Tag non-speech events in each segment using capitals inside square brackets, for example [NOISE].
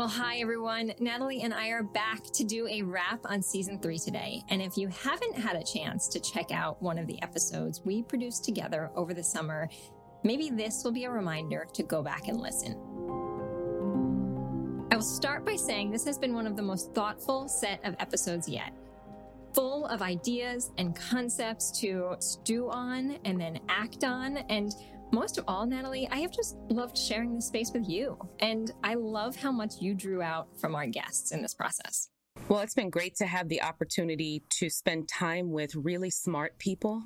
Well, hi everyone. Natalie and I are back to do a wrap on season three today. And if you haven't had a chance to check out one of the episodes we produced together over the summer, maybe this will be a reminder to go back and listen. I will start by saying this has been one of the most thoughtful set of episodes yet. Full of ideas and concepts to stew on and then act on. And most of all, Natalie, I have just loved sharing this space with you. And I love how much you drew out from our guests in this process. Well, it's been great to have the opportunity to spend time with really smart people.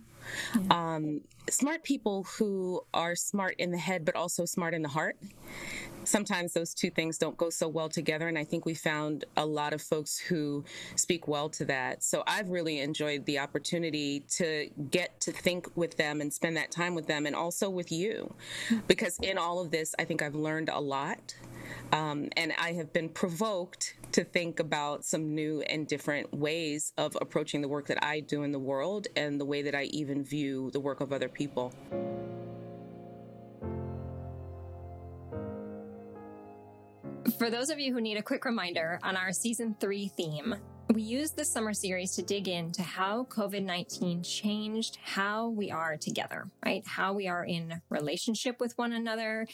Mm-hmm. Um, smart people who are smart in the head, but also smart in the heart sometimes those two things don't go so well together. And I think we found a lot of folks who speak well to that. So I've really enjoyed the opportunity to get to think with them and spend that time with them and also with you. Because in all of this, I think I've learned a lot. Um, and I have been provoked to think about some new and different ways of approaching the work that I do in the world and the way that I even view the work of other people. For those of you who need a quick reminder on our season three theme, we used this summer series to dig into how COVID 19 changed how we are together, right? How we are in relationship with one another,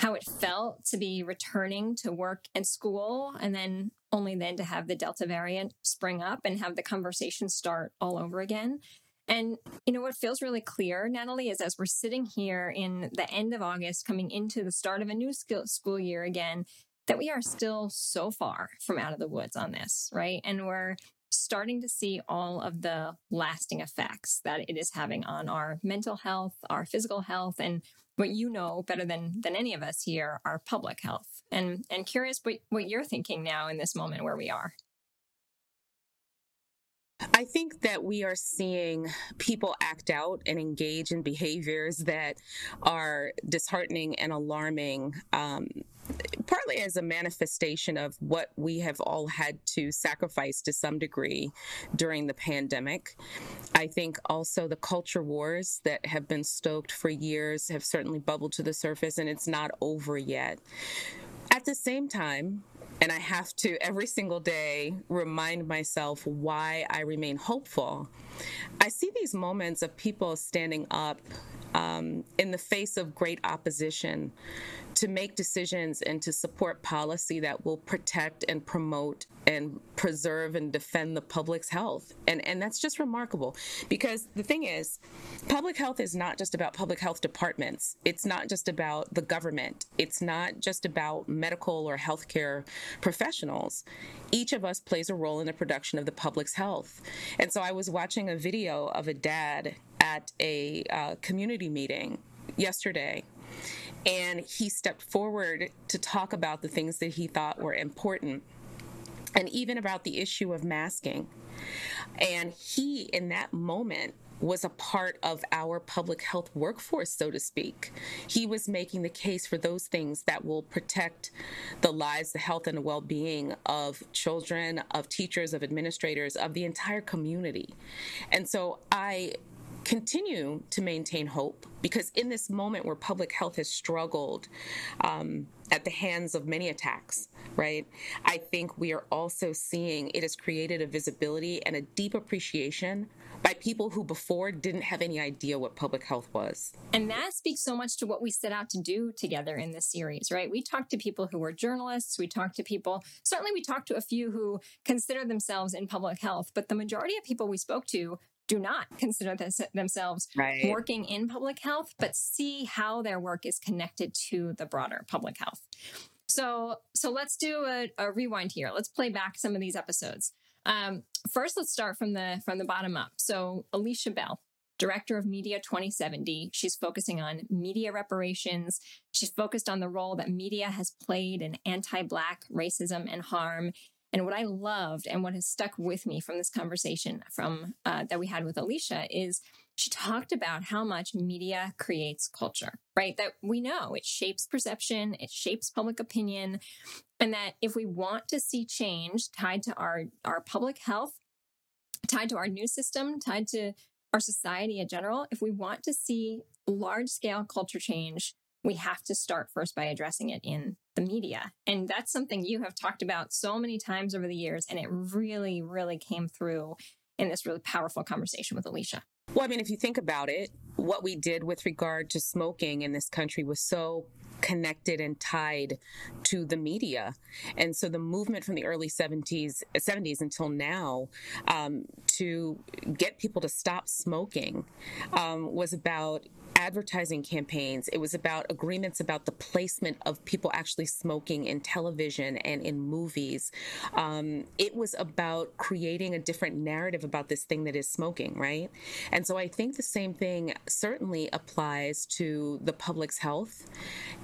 how it felt to be returning to work and school, and then only then to have the Delta variant spring up and have the conversation start all over again. And you know what feels really clear, Natalie, is as we're sitting here in the end of August, coming into the start of a new school year again, that we are still so far from out of the woods on this, right? And we're starting to see all of the lasting effects that it is having on our mental health, our physical health, and what you know better than than any of us here, our public health. And and curious what, what you're thinking now in this moment where we are. I think that we are seeing people act out and engage in behaviors that are disheartening and alarming. Um, partly as a manifestation of what we have all had to sacrifice to some degree during the pandemic. I think also the culture wars that have been stoked for years have certainly bubbled to the surface, and it's not over yet. At the same time, and I have to [LAUGHS] every single day remind myself why I remain hopeful. I see these moments of people standing up um, in the face of great opposition to make decisions and to support policy that will protect and promote and preserve and defend the public's health. And and that's just remarkable because the thing is public health is not just about public health departments. It's not just about the government. It's not just about medical or healthcare professionals. Each of us plays a role in the production of the public's health. And so I was watching a video of a dad at a uh, community meeting yesterday and he stepped forward to talk about the things that he thought were important and even about the issue of masking. And he, in that moment, was a part of our public health workforce, so to speak. He was making the case for those things that will protect the lives, the health, and the well being of children, of teachers, of administrators, of the entire community. And so I continue to maintain hope because in this moment where public health has struggled um, at the hands of many attacks, right? I think we are also seeing it has created a visibility and a deep appreciation by people who before didn't have any idea what public health was. And that speaks so much to what we set out to do together in this series, right? We talked to people who were journalists, we talked to people, certainly we talked to a few who consider themselves in public health, but the majority of people we spoke to do not [LAUGHS] consider this, themselves right. working in public health, but see how their work is connected to the broader public health. So, so let's do a, a rewind here. Let's play back some of these episodes. Um, first, let's start from the from the bottom up. So, Alicia Bell, director of Media 2070. She's focusing on media reparations. She's focused on the role that media has played in anti Black racism and harm. And what I loved and what has stuck with me from this conversation from uh, that we had with Alicia is she talked about how much media creates culture, right? That we know it shapes perception, it shapes public opinion, and that if we want to see change tied to our our public health, tied to our new system, tied to our society in general, if we want to see large scale culture change, we have to start first by addressing it in the media. And that's something you have talked about so many times over the years. And it really, really came through in this really powerful conversation with Alicia. Well, I mean, if you think about it, what we did with regard to smoking in this country was so connected and tied to the media. And so the movement from the early 70s, 70s until now um, to get people to stop smoking um, was about advertising campaigns. It was about agreements about the placement of people actually smoking in television and in movies. Um, it was about creating a different narrative about this thing that is smoking, right? And so I think the same thing certainly applies to the public's health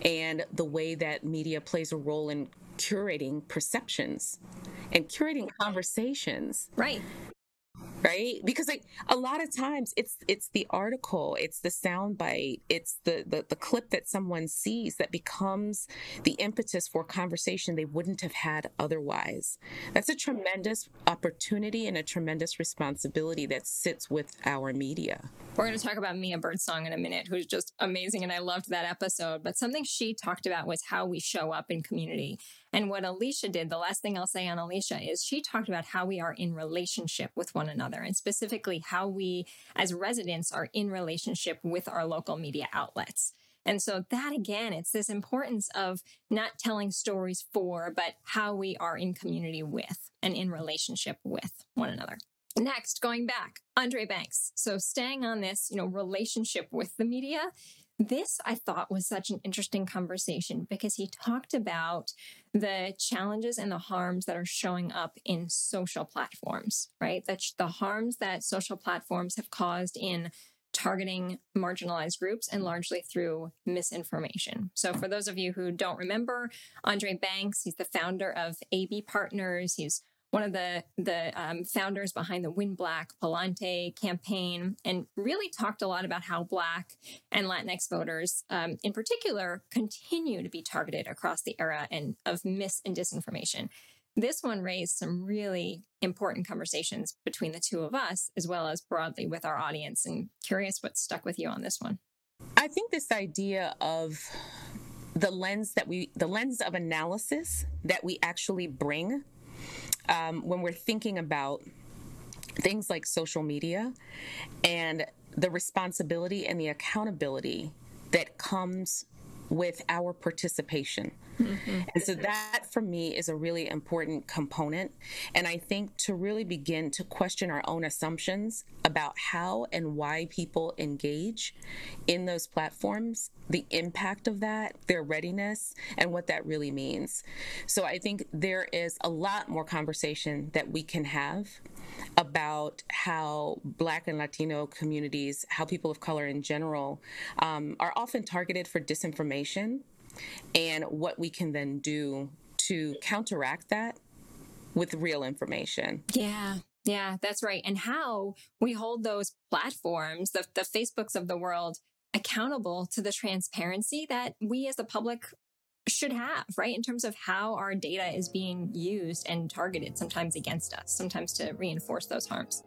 and the way that media plays a role in curating perceptions and curating conversations. Right right because like a lot of times it's it's the article it's the soundbite it's the, the the clip that someone sees that becomes the impetus for conversation they wouldn't have had otherwise that's a tremendous opportunity and a tremendous responsibility that sits with our media we're going to talk about Mia Birdsong in a minute, who's just amazing. And I loved that episode. But something she talked about was how we show up in community. And what Alicia did, the last thing I'll say on Alicia is she talked about how we are in relationship with one another and specifically how we as residents are in relationship with our local media outlets. And so that again, it's this importance of not telling stories for, but how we are in community with and in relationship with one another. Next, going back, Andre Banks. So staying on this, you know, relationship with the media, this I thought was such an interesting conversation because he talked about the challenges and the harms that are showing up in social platforms, right? That the harms that social platforms have caused in targeting marginalized groups and largely through misinformation. So, for those of you who don't remember, Andre Banks, he's the founder of AB Partners. He's one of the the um, founders behind the Win Black Palante campaign, and really talked a lot about how Black and Latinx voters, um, in particular, continue to be targeted across the era and of mis and disinformation. This one raised some really important conversations between the two of us, as well as broadly with our audience. And curious what stuck with you on this one. I think this idea of the lens that we, the lens of analysis that we actually bring um, when we're thinking about things like social media and the responsibility and the accountability that comes with our participation. Mm-hmm. And so that for me is a really important component. And I think to really begin to question our own assumptions about how and why people engage in those platforms, the impact of that, their readiness, and what that really means. So I think there is a lot more conversation that we can have about how Black and Latino communities, how people of color in general, um, are often targeted for disinformation and what we can then do to counteract that with real information. Yeah. Yeah, that's right. And how we hold those platforms, the, the Facebooks of the world, accountable to the transparency that we as the public should have, right? In terms of how our data is being used and targeted, sometimes against us, sometimes to reinforce those harms.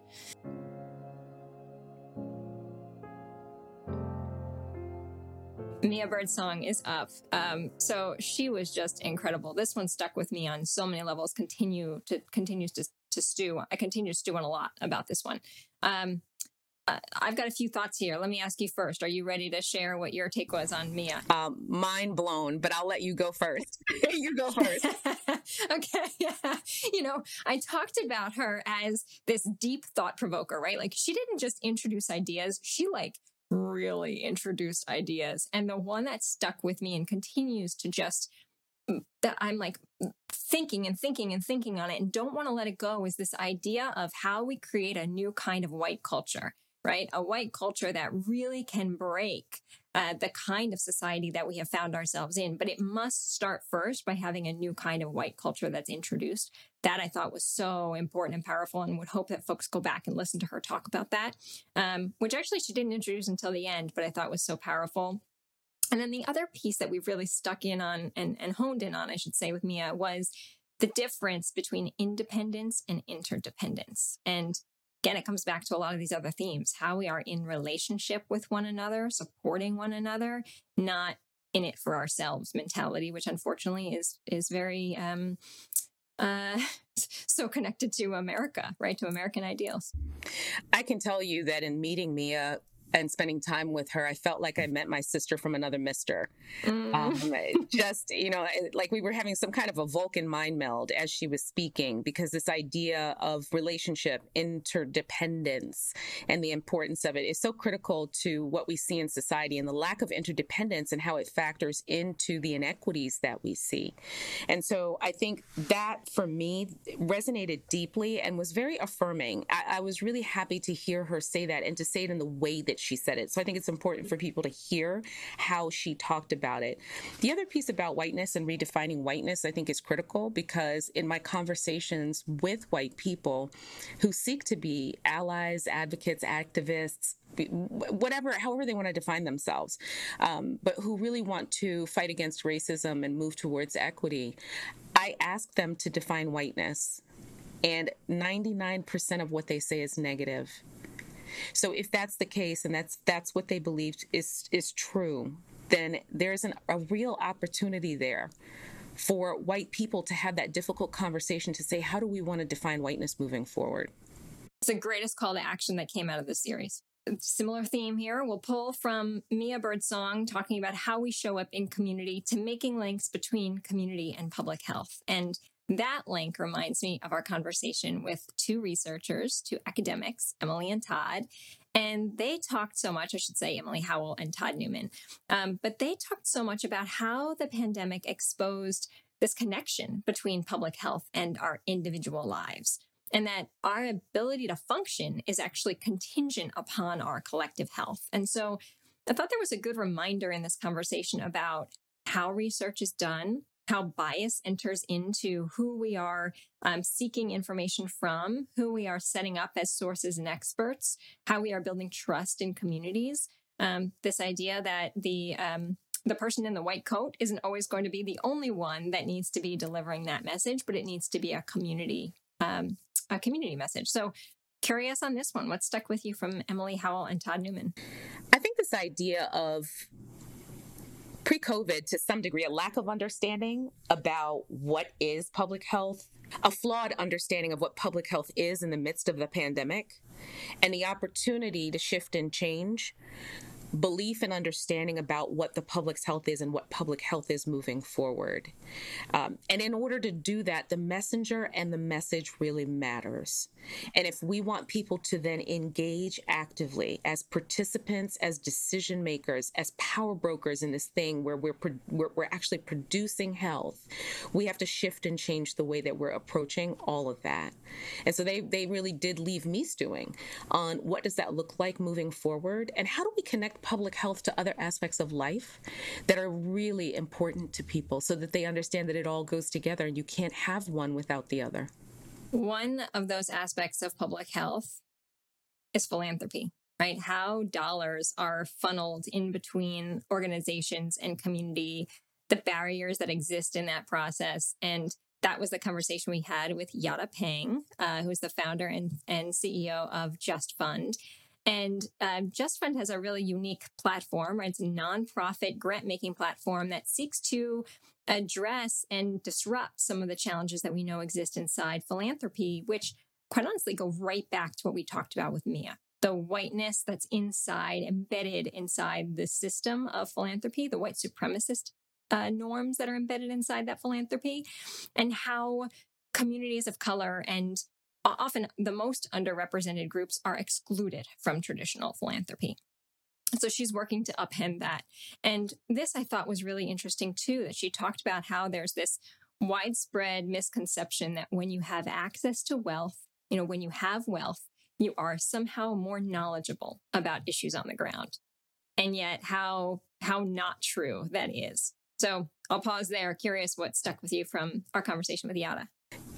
Mia Birdsong is up. Um, so she was just incredible. This one stuck with me on so many levels. Continue to continues to to stew. I continue to stew a lot about this one. Um, uh, I've got a few thoughts here. Let me ask you first. Are you ready to share what your take was on Mia? Um, mind blown, but I'll let you go first. [LAUGHS] [LAUGHS] you go first. [LAUGHS] okay. Yeah. You know, I talked about her as this deep thought provoker, right? Like she didn't just introduce ideas, she like really introduced ideas. And the one that stuck with me and continues to just mm, that I'm like thinking and thinking and thinking on it and don't want to let it go is this idea of how we create a new kind of white culture, right? A white culture that really can break uh, the kind of society that we have found ourselves in. But it must start first by having a new kind of white culture that's introduced. That I thought was so important and powerful, and would hope that folks go back and listen to her talk about that, um, which actually she didn't introduce until the end, but I thought was so powerful. And then the other piece that we've really stuck in on and, and honed in on, I should say, with Mia was the difference between independence and interdependence. And again, it comes back to a lot of these other themes how we are in relationship with one another, supporting one another, not in it for ourselves mentality, which unfortunately is is very um, uh, [LAUGHS] so connected to America, right? To American ideals. I can tell you that in meeting Mia, and spending time with her, I felt like I met my sister from another mister. Mm. Um, [LAUGHS] just, you know, like we were having some kind of a Vulcan mind meld as she was speaking, because this idea of relationship, interdependence, and the importance of it is so critical to what we see in society and the lack of interdependence and how it factors into the inequities that we see. And so I think that for me resonated deeply and was very affirming. I, I was really happy to hear her say that and to say it in the way that she said it. So I think it's important for people to hear how she talked about it. The other piece about whiteness and redefining whiteness, I think, is critical because in my conversations with white people who seek to be allies, advocates, activists, whatever, however they want to define themselves, um, but who really want to fight against racism and move towards equity, I ask them to define whiteness. And 99% of what they say is negative. So if that's the case and that's that's what they believed is is true, then there's an, a real opportunity there for white people to have that difficult conversation to say how do we want to define whiteness moving forward. It's the greatest call to action that came out of the series. Similar theme here. We'll pull from Mia Birdsong talking about how we show up in community to making links between community and public health. And that link reminds me of our conversation with two researchers, two academics, Emily and Todd. And they talked so much, I should say, Emily Howell and Todd Newman, um, but they talked so much about how the pandemic exposed this connection between public health and our individual lives. And that our ability to function is actually contingent upon our collective health. And so I thought there was a good reminder in this conversation about how research is done, how bias enters into who we are um, seeking information from, who we are setting up as sources and experts, how we are building trust in communities. Um, this idea that the um, the person in the white coat isn't always going to be the only one that needs to be delivering that message, but it needs to be a community um, a community message. So curious on this one. What stuck with you from Emily Howell and Todd Newman? I think this idea of pre COVID, to some degree, a lack of understanding about what is public health, a flawed understanding of what public health is in the midst of the pandemic, and the opportunity to shift and change belief and understanding about what the public's health is and what public health is moving forward. Um, and in order to do that, the messenger and the message really matters. And if we want people to then engage actively as participants, as decision makers, as power brokers in this thing where we're, we're, we're actually producing health, we have to shift and change the way that we're approaching all of that. And so they, they really did leave me stewing on what does that look like moving forward and how do we connect public health to other aspects of life that are really important to people so that they understand that it all goes together and you can't have one without the other. One of those aspects of public health is philanthropy, right? How dollars are funneled in between organizations and community, the barriers that exist in that process. And that was the conversation we had with Yada Peng, uh, who's the founder and, and CEO of Just Fund. And uh, Just Fund has a really unique platform. Right? It's a nonprofit grant making platform that seeks to address and disrupt some of the challenges that we know exist inside philanthropy, which quite honestly go right back to what we talked about with Mia. The whiteness that's inside, embedded inside the system of philanthropy, the white supremacist uh, norms that are embedded inside that philanthropy, and how communities of color and often the most underrepresented groups are excluded from traditional philanthropy. So she's working to upend that. And this I thought was really interesting too, that she talked about how there's this widespread misconception that when you have access to wealth, you know, when you have wealth, you are somehow more knowledgeable about issues on the ground. And yet how how not true that is. So I'll pause there. Curious what stuck with you from our conversation with Yada.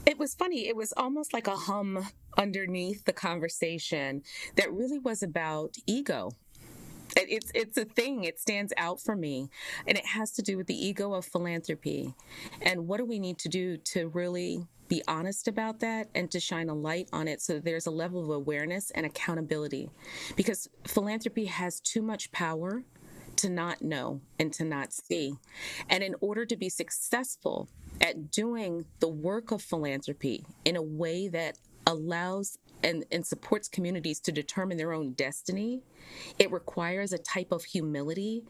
It was funny. It was almost like a hum underneath the conversation that really was about ego. It's it's a thing. It stands out for me, and it has to do with the ego of philanthropy, and what do we need to do to really be honest about that and to shine a light on it so that there's a level of awareness and accountability, because philanthropy has too much power to not know and to not see. And in order to be successful at doing the work of philanthropy in a way that allows and, and supports communities to determine their own destiny, it requires a type of humility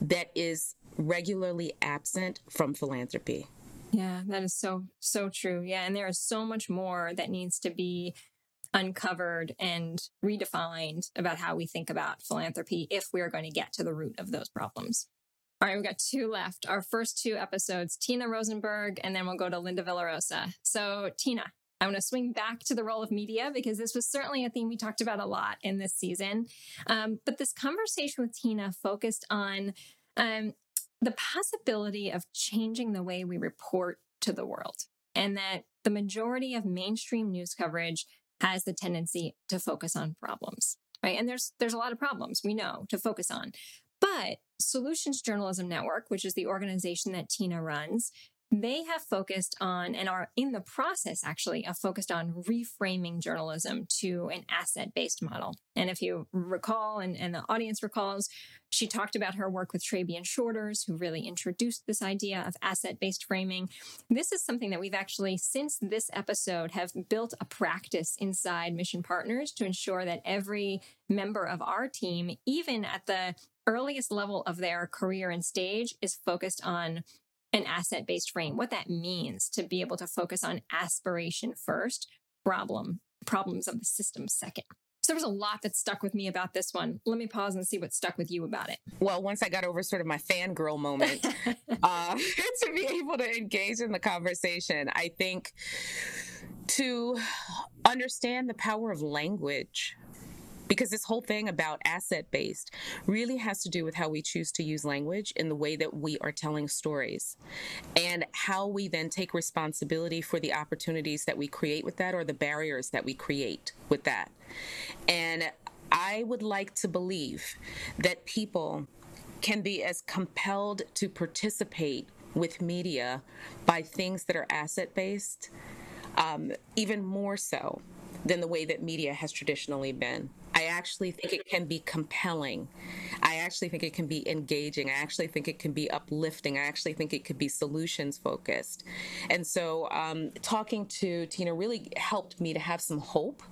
that is regularly absent from philanthropy. Yeah, that is so, so true. Yeah. And there is so much more that needs to be uncovered and redefined about how we think about philanthropy if we are going to get to the root of those problems. All right, we've got two left. Our first two episodes, Tina Rosenberg, and then we'll go to Linda Villarosa. So, Tina, I'm going to swing back to the role of media because this was certainly a theme we talked about a lot in this season. Um, but this conversation with Tina focused on um, the possibility of changing the way we report to the world, and that the majority of mainstream news coverage has the tendency to focus on problems, right? And there's there's a lot of problems we know to focus on. But Solutions Journalism Network, which is the organization that Tina runs, they have focused on and are in the process actually of focused on reframing journalism to an asset based model. And if you recall, and, and the audience recalls, she talked about her work with Trabian Shorters, who really introduced this idea of asset based framing. This is something that we've actually, since this episode, have built a practice inside Mission Partners to ensure that every member of our team, even at the earliest level of their career and stage, is focused on an asset based frame, what that means to be able to focus on aspiration first, problem, problems of the system second. So there was a lot that stuck with me about this one. Let me pause and see what stuck with you about it. Well, once I got over sort of my fangirl moment, [LAUGHS] uh, [LAUGHS] to be able to engage in the conversation, I think to understand the power of language because this whole thing about asset based really has to do with how we choose to use language in the way that we are telling stories and how we then take responsibility for the opportunities that we create with that or the barriers that we create with that. And I would like to believe that people can be as compelled to participate with media by things that are asset based, um, even more so than the way that media has traditionally been. Actually think it can be compelling. I actually think it can be engaging. I actually think it can be uplifting. I actually think it could be solutions focused. And so, um, talking to Tina really helped me to have some hope.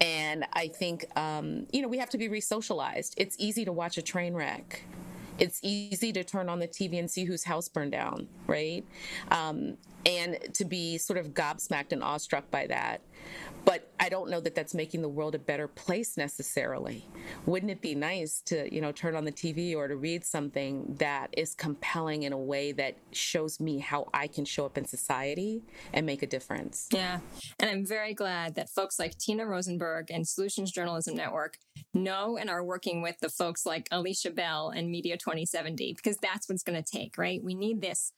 And I think, um, you know, we have to be re socialized. It's easy to watch a train wreck it's easy to turn on the TV and see whose house burned down, right? Um, and to be sort of gobsmacked and awestruck by that. But I don't know that that's making the world a better place necessarily. Wouldn't it be nice to, you know, turn on the TV or to read something that is compelling in a way that shows me how I can show up in society and make a difference? Yeah. And I'm very glad that folks like Tina Rosenberg and Solutions Journalism Network know and are working with the folks like Alicia Bell and Media 2070 because that's what's going to take, right? We need this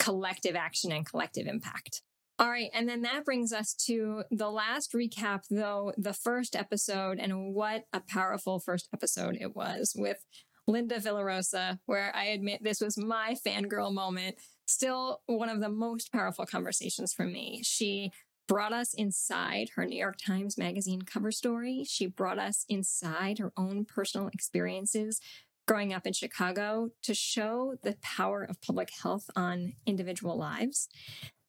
collective action and collective impact. All right. And then that brings us to the last recap, though, the first episode, and what a powerful first episode it was with Linda Villarosa, where I admit this was my fangirl moment. Still one of the most powerful conversations for me. She brought us inside her New York Times Magazine cover story. She brought us inside her own personal experiences growing up in Chicago to show the power of public health on individual lives.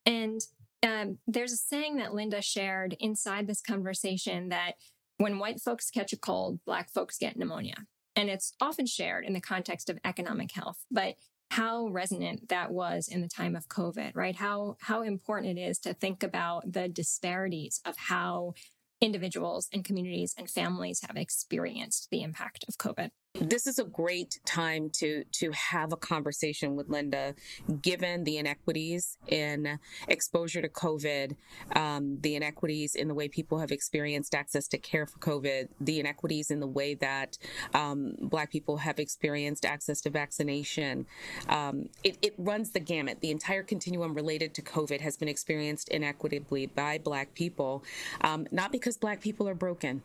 And um, there's a saying that Linda shared inside this conversation that when white folks catch a cold, black folks get pneumonia. And it's often shared in the context of economic health, but how resonant that was in the time of COVID, right? How how important it is to think about the disparities of how individuals and communities and families have experienced the impact of COVID this is a great time to to have a conversation with Linda, given the inequities in exposure to COVID, um, the inequities in the way people have experienced access to care for COVID, the inequities in the way that um, Black people have experienced access to vaccination. Um, it, it runs the gamut. The entire continuum related to COVID has been experienced inequitably by Black people, um, not because Black people are broken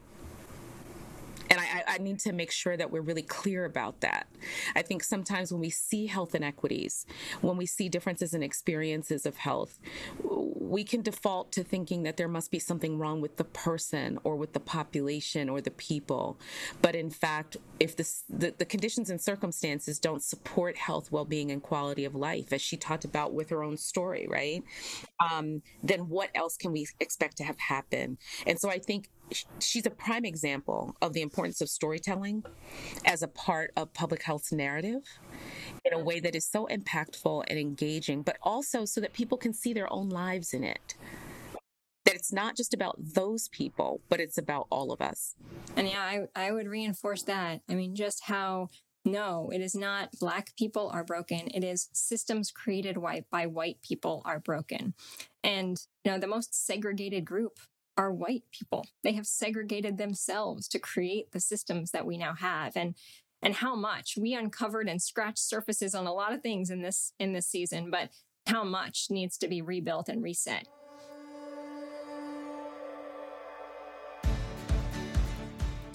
and I, I, need to make sure that we're really clear about that. I think sometimes when we see health inequities, when we see differences in experiences of health, we can default to thinking that there must be something wrong with the person or with the population or the people. But in fact, if the, the conditions and circumstances don't support health, well being, and quality of life, as she talked about with her own story, right? Um, then what else can we expect to have happen? And so I think she's a prime example of the importance of storytelling as a part of public health's narrative in a way that is so impactful and engaging, but also so that people can see their own lives in it. That it's not just about those people, but it's about all of us. And yeah, I, I would reinforce that. I mean, just how no, it is not black people are broken. It is systems created white by white people are broken. And you know, the most segregated group are white people. They have segregated themselves to create the systems that we now have. And and how much we uncovered and scratched surfaces on a lot of things in this in this season, but how much needs to be rebuilt and reset.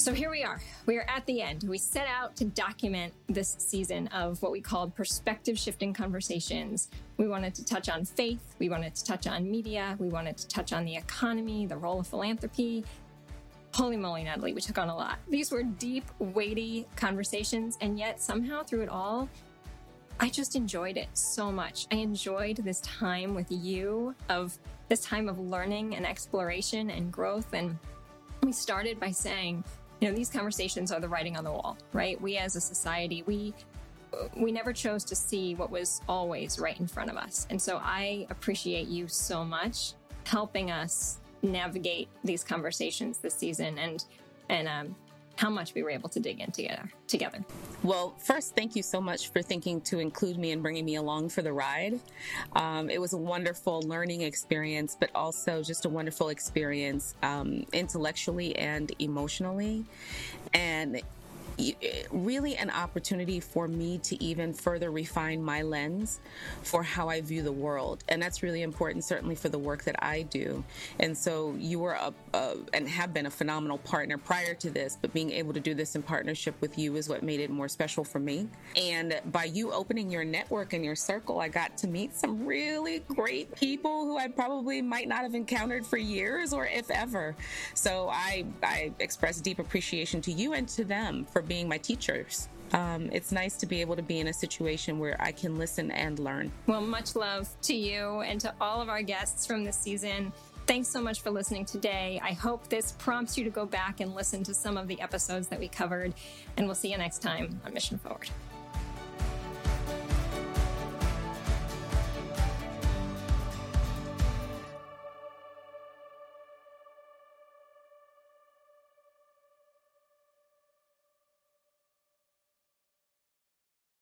So here we are. We are at the end. We set out to document this season of what we called perspective shifting conversations. We wanted to touch on faith. We wanted to touch on media. We wanted to touch on the economy, the role of philanthropy. Holy moly, Natalie, we took on a lot. These were deep, weighty conversations. And yet, somehow, through it all, I just enjoyed it so much. I enjoyed this time with you of this time of learning and exploration and growth. And we started by saying, you know, these conversations are the writing on the wall, right? We as a society, we we never chose to see what was always right in front of us. And so I appreciate you so much helping us navigate these conversations this season and and um, how much we were able to dig in together. Together. Well, first, thank you so much for thinking to include me and bringing me along for the ride. Um, it was a wonderful learning experience, but also just a wonderful experience um, intellectually and emotionally. And really an opportunity for me to even further refine my lens for how I view the world. And that's really important, certainly for the work that I do. And so you were a, a, and have been a phenomenal partner prior to this, but being able to do this in partnership with you is what made it more special for me. And by you opening your network and your circle, I got to meet some really great people who I probably might not have encountered for years or if ever. So I, I express deep appreciation to you and to them for being my teachers. Um, it's nice to be able to be in a situation where I can listen and learn. Well, much love to you and to all of our guests from this season. Thanks so much for listening today. I hope this prompts you to go back and listen to some of the episodes that we covered, and we'll see you next time on Mission Forward.